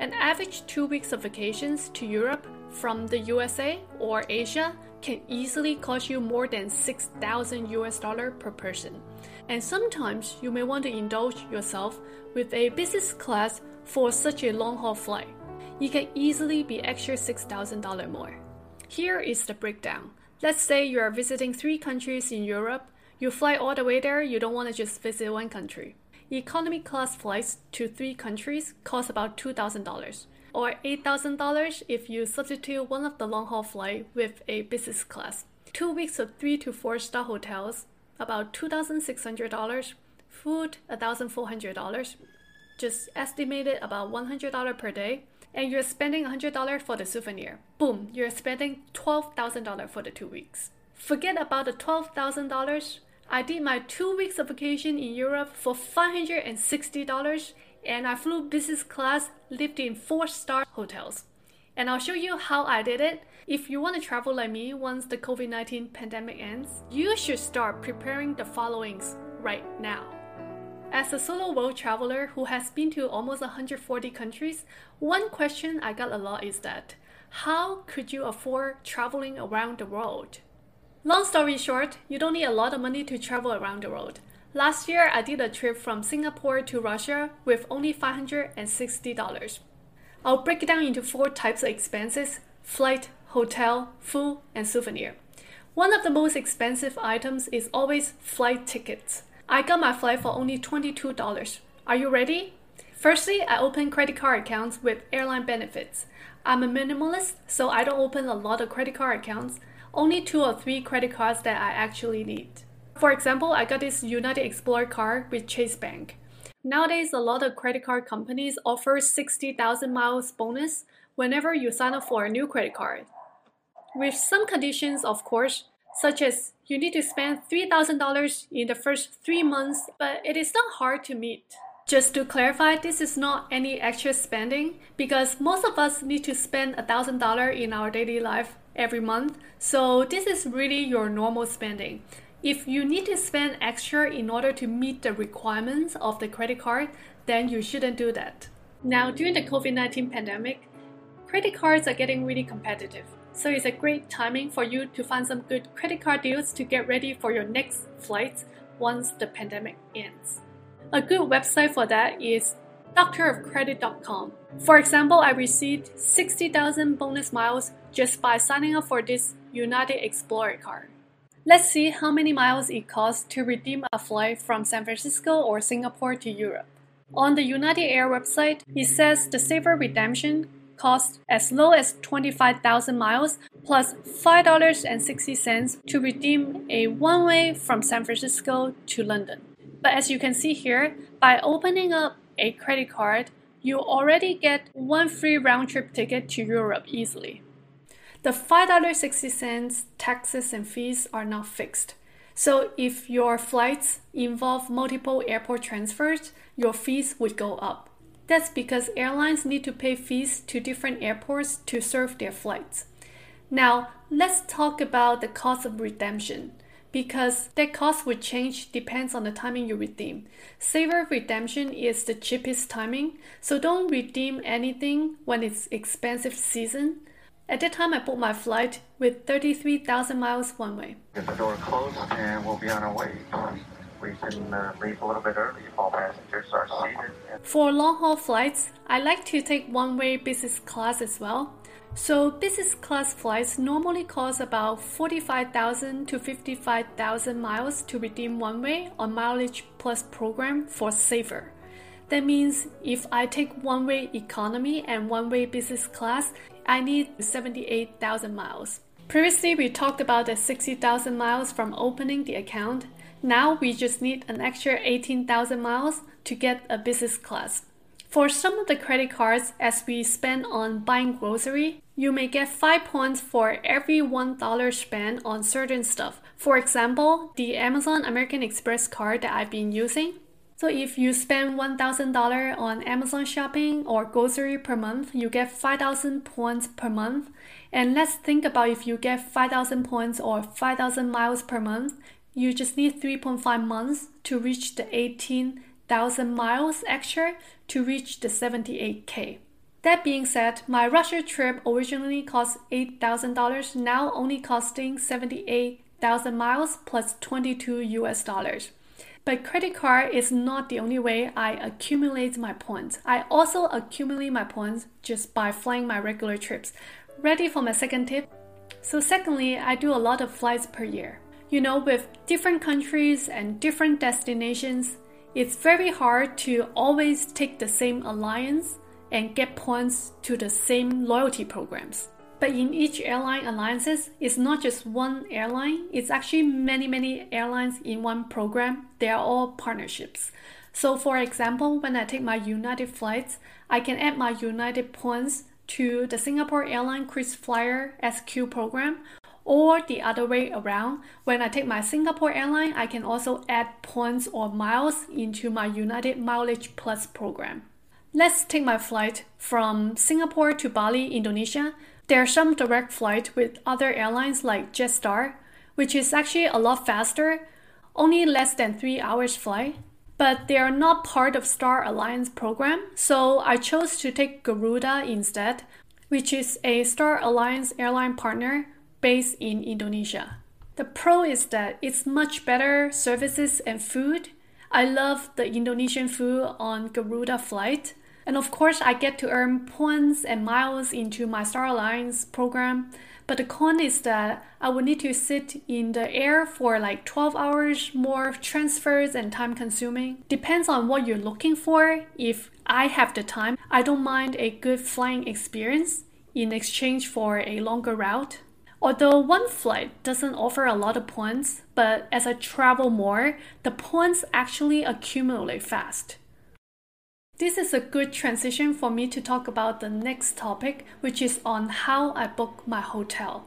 An average two weeks of vacations to Europe from the USA or Asia can easily cost you more than 6,000 US dollar per person. And sometimes you may want to indulge yourself with a business class for such a long haul flight. You can easily be extra $6,000 more. Here is the breakdown. Let's say you are visiting three countries in Europe. You fly all the way there, you don't want to just visit one country. Economy class flights to three countries cost about $2,000 or $8,000 if you substitute one of the long haul flight with a business class. Two weeks of three to four star hotels, about $2,600. Food, $1,400. Just estimated about $100 per day. And you're spending $100 for the souvenir. Boom, you're spending $12,000 for the two weeks. Forget about the $12,000. I did my two weeks of vacation in Europe for $560 and I flew business class, lived in four star hotels. And I'll show you how I did it. If you want to travel like me once the COVID 19 pandemic ends, you should start preparing the followings right now. As a solo world traveler who has been to almost 140 countries, one question I got a lot is that how could you afford traveling around the world? Long story short, you don't need a lot of money to travel around the world. Last year, I did a trip from Singapore to Russia with only $560. I'll break it down into four types of expenses flight, hotel, food, and souvenir. One of the most expensive items is always flight tickets. I got my flight for only $22. Are you ready? Firstly, I open credit card accounts with airline benefits. I'm a minimalist, so I don't open a lot of credit card accounts, only two or three credit cards that I actually need. For example, I got this United Explorer card with Chase Bank. Nowadays, a lot of credit card companies offer 60,000 miles bonus whenever you sign up for a new credit card. With some conditions, of course, such as you need to spend $3,000 in the first three months, but it is not hard to meet. Just to clarify, this is not any extra spending because most of us need to spend $1,000 in our daily life every month, so this is really your normal spending. If you need to spend extra in order to meet the requirements of the credit card, then you shouldn't do that. Now, during the COVID 19 pandemic, credit cards are getting really competitive. So it's a great timing for you to find some good credit card deals to get ready for your next flights once the pandemic ends. A good website for that is doctorofcredit.com. For example, I received 60,000 bonus miles just by signing up for this United Explorer card. Let's see how many miles it costs to redeem a flight from San Francisco or Singapore to Europe. On the United Air website, it says the saver redemption costs as low as 25,000 miles plus $5.60 to redeem a one way from San Francisco to London. But as you can see here, by opening up a credit card, you already get one free round trip ticket to Europe easily. The $5.60 taxes and fees are not fixed. So if your flights involve multiple airport transfers, your fees would go up. That's because airlines need to pay fees to different airports to serve their flights. Now, let's talk about the cost of redemption because that cost would change depends on the timing you redeem. Saver redemption is the cheapest timing, so don't redeem anything when it's expensive season. At that time, I booked my flight with 33,000 miles one way. Get the door closed and we'll be on our way. We can uh, leave a little bit early if all passengers are seated. For long haul flights, I like to take one way business class as well. So, business class flights normally cost about 45,000 to 55,000 miles to redeem one way on Mileage Plus program for Saver. That means if I take one way economy and one way business class, I need 78,000 miles. Previously, we talked about the 60,000 miles from opening the account. Now we just need an extra 18,000 miles to get a business class. For some of the credit cards, as we spend on buying grocery, you may get 5 points for every $1 spent on certain stuff. For example, the Amazon American Express card that I've been using, so if you spend $1,000 on Amazon shopping or grocery per month, you get 5,000 points per month. And let's think about if you get 5,000 points or 5,000 miles per month, you just need 3.5 months to reach the 18,000 miles extra to reach the 78k. That being said, my Russia trip originally cost $8,000, now only costing 78,000 miles plus 22 US dollars. But credit card is not the only way I accumulate my points. I also accumulate my points just by flying my regular trips. Ready for my second tip? So, secondly, I do a lot of flights per year. You know, with different countries and different destinations, it's very hard to always take the same alliance and get points to the same loyalty programs. But in each airline alliances, it's not just one airline, it's actually many, many airlines in one program. They are all partnerships. So, for example, when I take my United flights, I can add my United points to the Singapore Airline KrisFlyer SQ program, or the other way around. When I take my Singapore Airline, I can also add points or miles into my United Mileage Plus program. Let's take my flight from Singapore to Bali, Indonesia. There are some direct flights with other airlines like Jetstar, which is actually a lot faster, only less than 3 hours flight. But they are not part of Star Alliance program, so I chose to take Garuda instead, which is a Star Alliance airline partner based in Indonesia. The pro is that it's much better services and food. I love the Indonesian food on Garuda flight. And of course, I get to earn points and miles into my Star Alliance program. But the con is that I would need to sit in the air for like 12 hours, more transfers and time consuming. Depends on what you're looking for. If I have the time, I don't mind a good flying experience in exchange for a longer route. Although one flight doesn't offer a lot of points, but as I travel more, the points actually accumulate fast. This is a good transition for me to talk about the next topic, which is on how I book my hotel.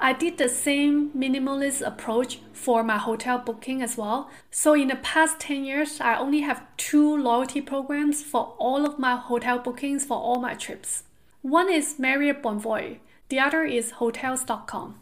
I did the same minimalist approach for my hotel booking as well. So, in the past 10 years, I only have two loyalty programs for all of my hotel bookings for all my trips. One is Marriott Bonvoy, the other is Hotels.com.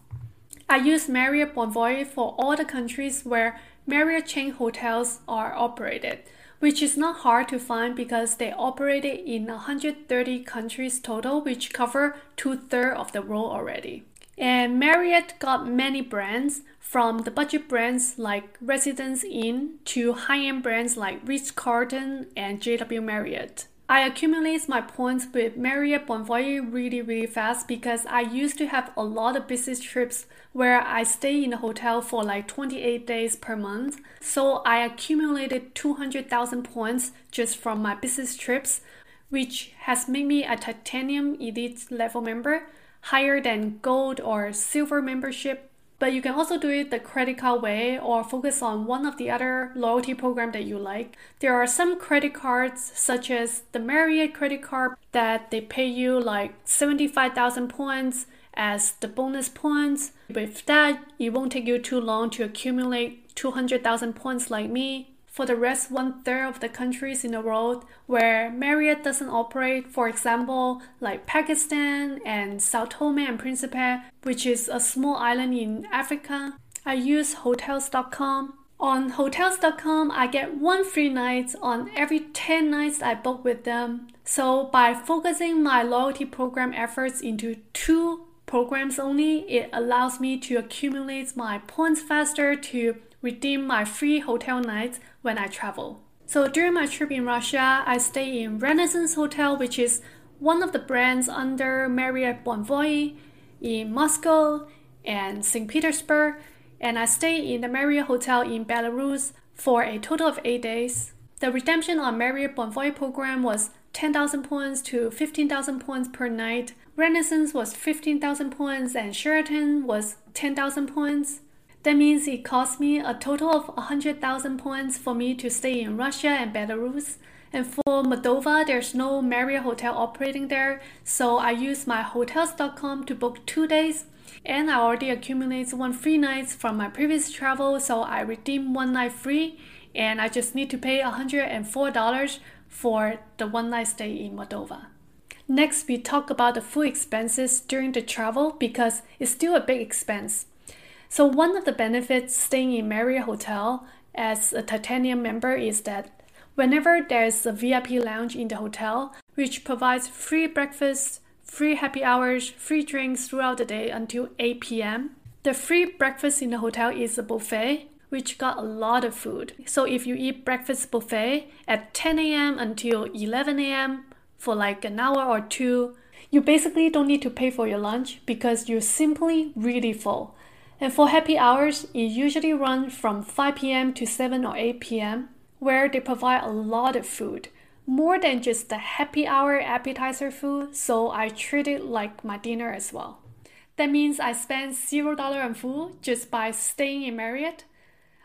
I use Marriott Bonvoy for all the countries where Marriott chain hotels are operated which is not hard to find because they operated in 130 countries total, which cover two thirds of the world already. And Marriott got many brands, from the budget brands like Residence Inn to high end brands like Ritz Carlton and JW Marriott. I accumulate my points with Marriott Bonvoy really, really fast because I used to have a lot of business trips where I stay in a hotel for like 28 days per month. So I accumulated 200,000 points just from my business trips, which has made me a titanium elite level member, higher than gold or silver membership but you can also do it the credit card way or focus on one of the other loyalty program that you like. There are some credit cards such as the Marriott credit card that they pay you like 75,000 points as the bonus points. With that, it won't take you too long to accumulate 200,000 points like me for the rest one third of the countries in the world where Marriott doesn't operate, for example, like Pakistan and Sao Tome and Principe, which is a small island in Africa, I use Hotels.com. On Hotels.com, I get one free night on every 10 nights I book with them. So, by focusing my loyalty program efforts into two programs only, it allows me to accumulate my points faster to redeem my free hotel nights when I travel. So during my trip in Russia, I stay in Renaissance Hotel, which is one of the brands under Marriott Bonvoy in Moscow and St. Petersburg, and I stay in the Marriott Hotel in Belarus for a total of eight days. The redemption on Marriott Bonvoy program was 10,000 points to 15,000 points per night. Renaissance was 15,000 points and Sheraton was 10,000 points. That means it cost me a total of 100,000 points for me to stay in Russia and Belarus. And for Moldova, there's no Marriott hotel operating there, so I use my hotels.com to book two days. And I already accumulated one free night from my previous travel, so I redeem one night free, and I just need to pay $104 for the one night stay in Moldova. Next, we talk about the food expenses during the travel because it's still a big expense. So one of the benefits staying in Marriott Hotel as a titanium member is that whenever there's a VIP lounge in the hotel, which provides free breakfast, free happy hours, free drinks throughout the day until 8 p.m. The free breakfast in the hotel is a buffet, which got a lot of food. So if you eat breakfast buffet at 10 a.m. until 11 a.m. for like an hour or two, you basically don't need to pay for your lunch because you're simply really full. And for happy hours, it usually runs from 5 p.m. to 7 or 8 p.m., where they provide a lot of food, more than just the happy hour appetizer food, so I treat it like my dinner as well. That means I spend $0 on food just by staying in Marriott.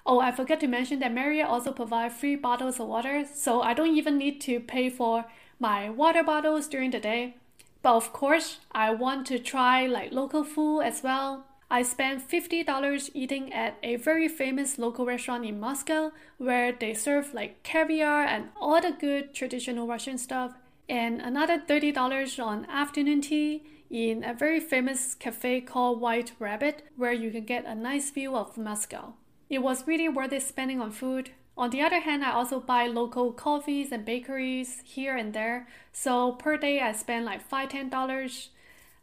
Oh, I forgot to mention that Marriott also provides free bottles of water, so I don't even need to pay for my water bottles during the day. But of course, I want to try like local food as well. I spent $50 eating at a very famous local restaurant in Moscow where they serve like caviar and all the good traditional Russian stuff, and another $30 on afternoon tea in a very famous cafe called White Rabbit where you can get a nice view of Moscow. It was really worth it spending on food. On the other hand, I also buy local coffees and bakeries here and there. So per day, I spend like five, ten dollars.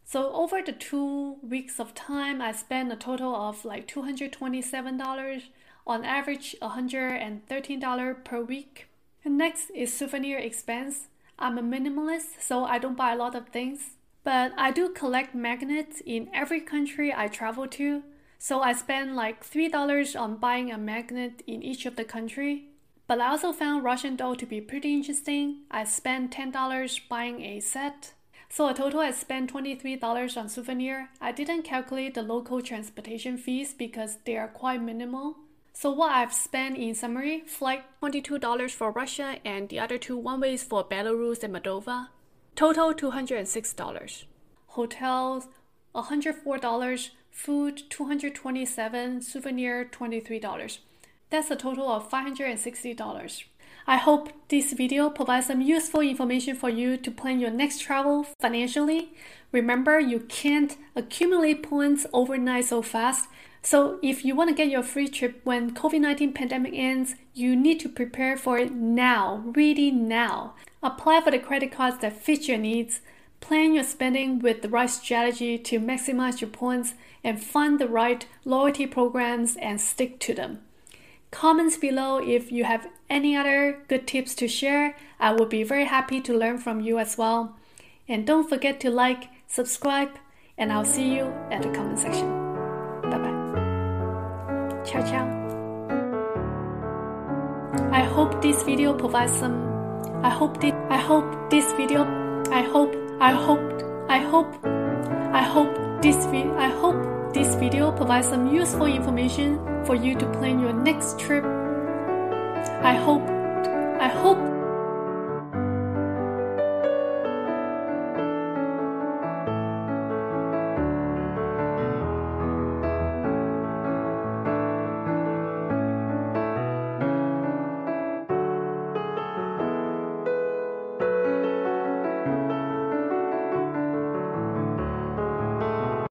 So over the two weeks of time, I spent a total of like two hundred twenty-seven dollars. On average, hundred and thirteen dollars per week. And next is souvenir expense. I'm a minimalist, so I don't buy a lot of things. But I do collect magnets in every country I travel to. So I spent like $3 on buying a magnet in each of the country. But I also found Russian doll to be pretty interesting. I spent $10 buying a set. So a total I spent $23 on souvenir. I didn't calculate the local transportation fees because they are quite minimal. So what I've spent in summary, flight $22 for Russia and the other two one-ways for Belarus and Moldova. Total $206. Hotels $104 food $227, souvenir $23. That's a total of $560. I hope this video provides some useful information for you to plan your next travel financially. Remember, you can't accumulate points overnight so fast. So if you want to get your free trip when COVID-19 pandemic ends, you need to prepare for it now, really now. Apply for the credit cards that fit your needs. Plan your spending with the right strategy to maximize your points and fund the right loyalty programs and stick to them. Comments below if you have any other good tips to share. I would be very happy to learn from you as well. And don't forget to like, subscribe, and I'll see you at the comment section. Bye bye. Ciao ciao. I hope this video provides some I hope this I hope this video I hope I hope I hope I hope this video I hope this video provides some useful information for you to plan your next trip. I hope, I hope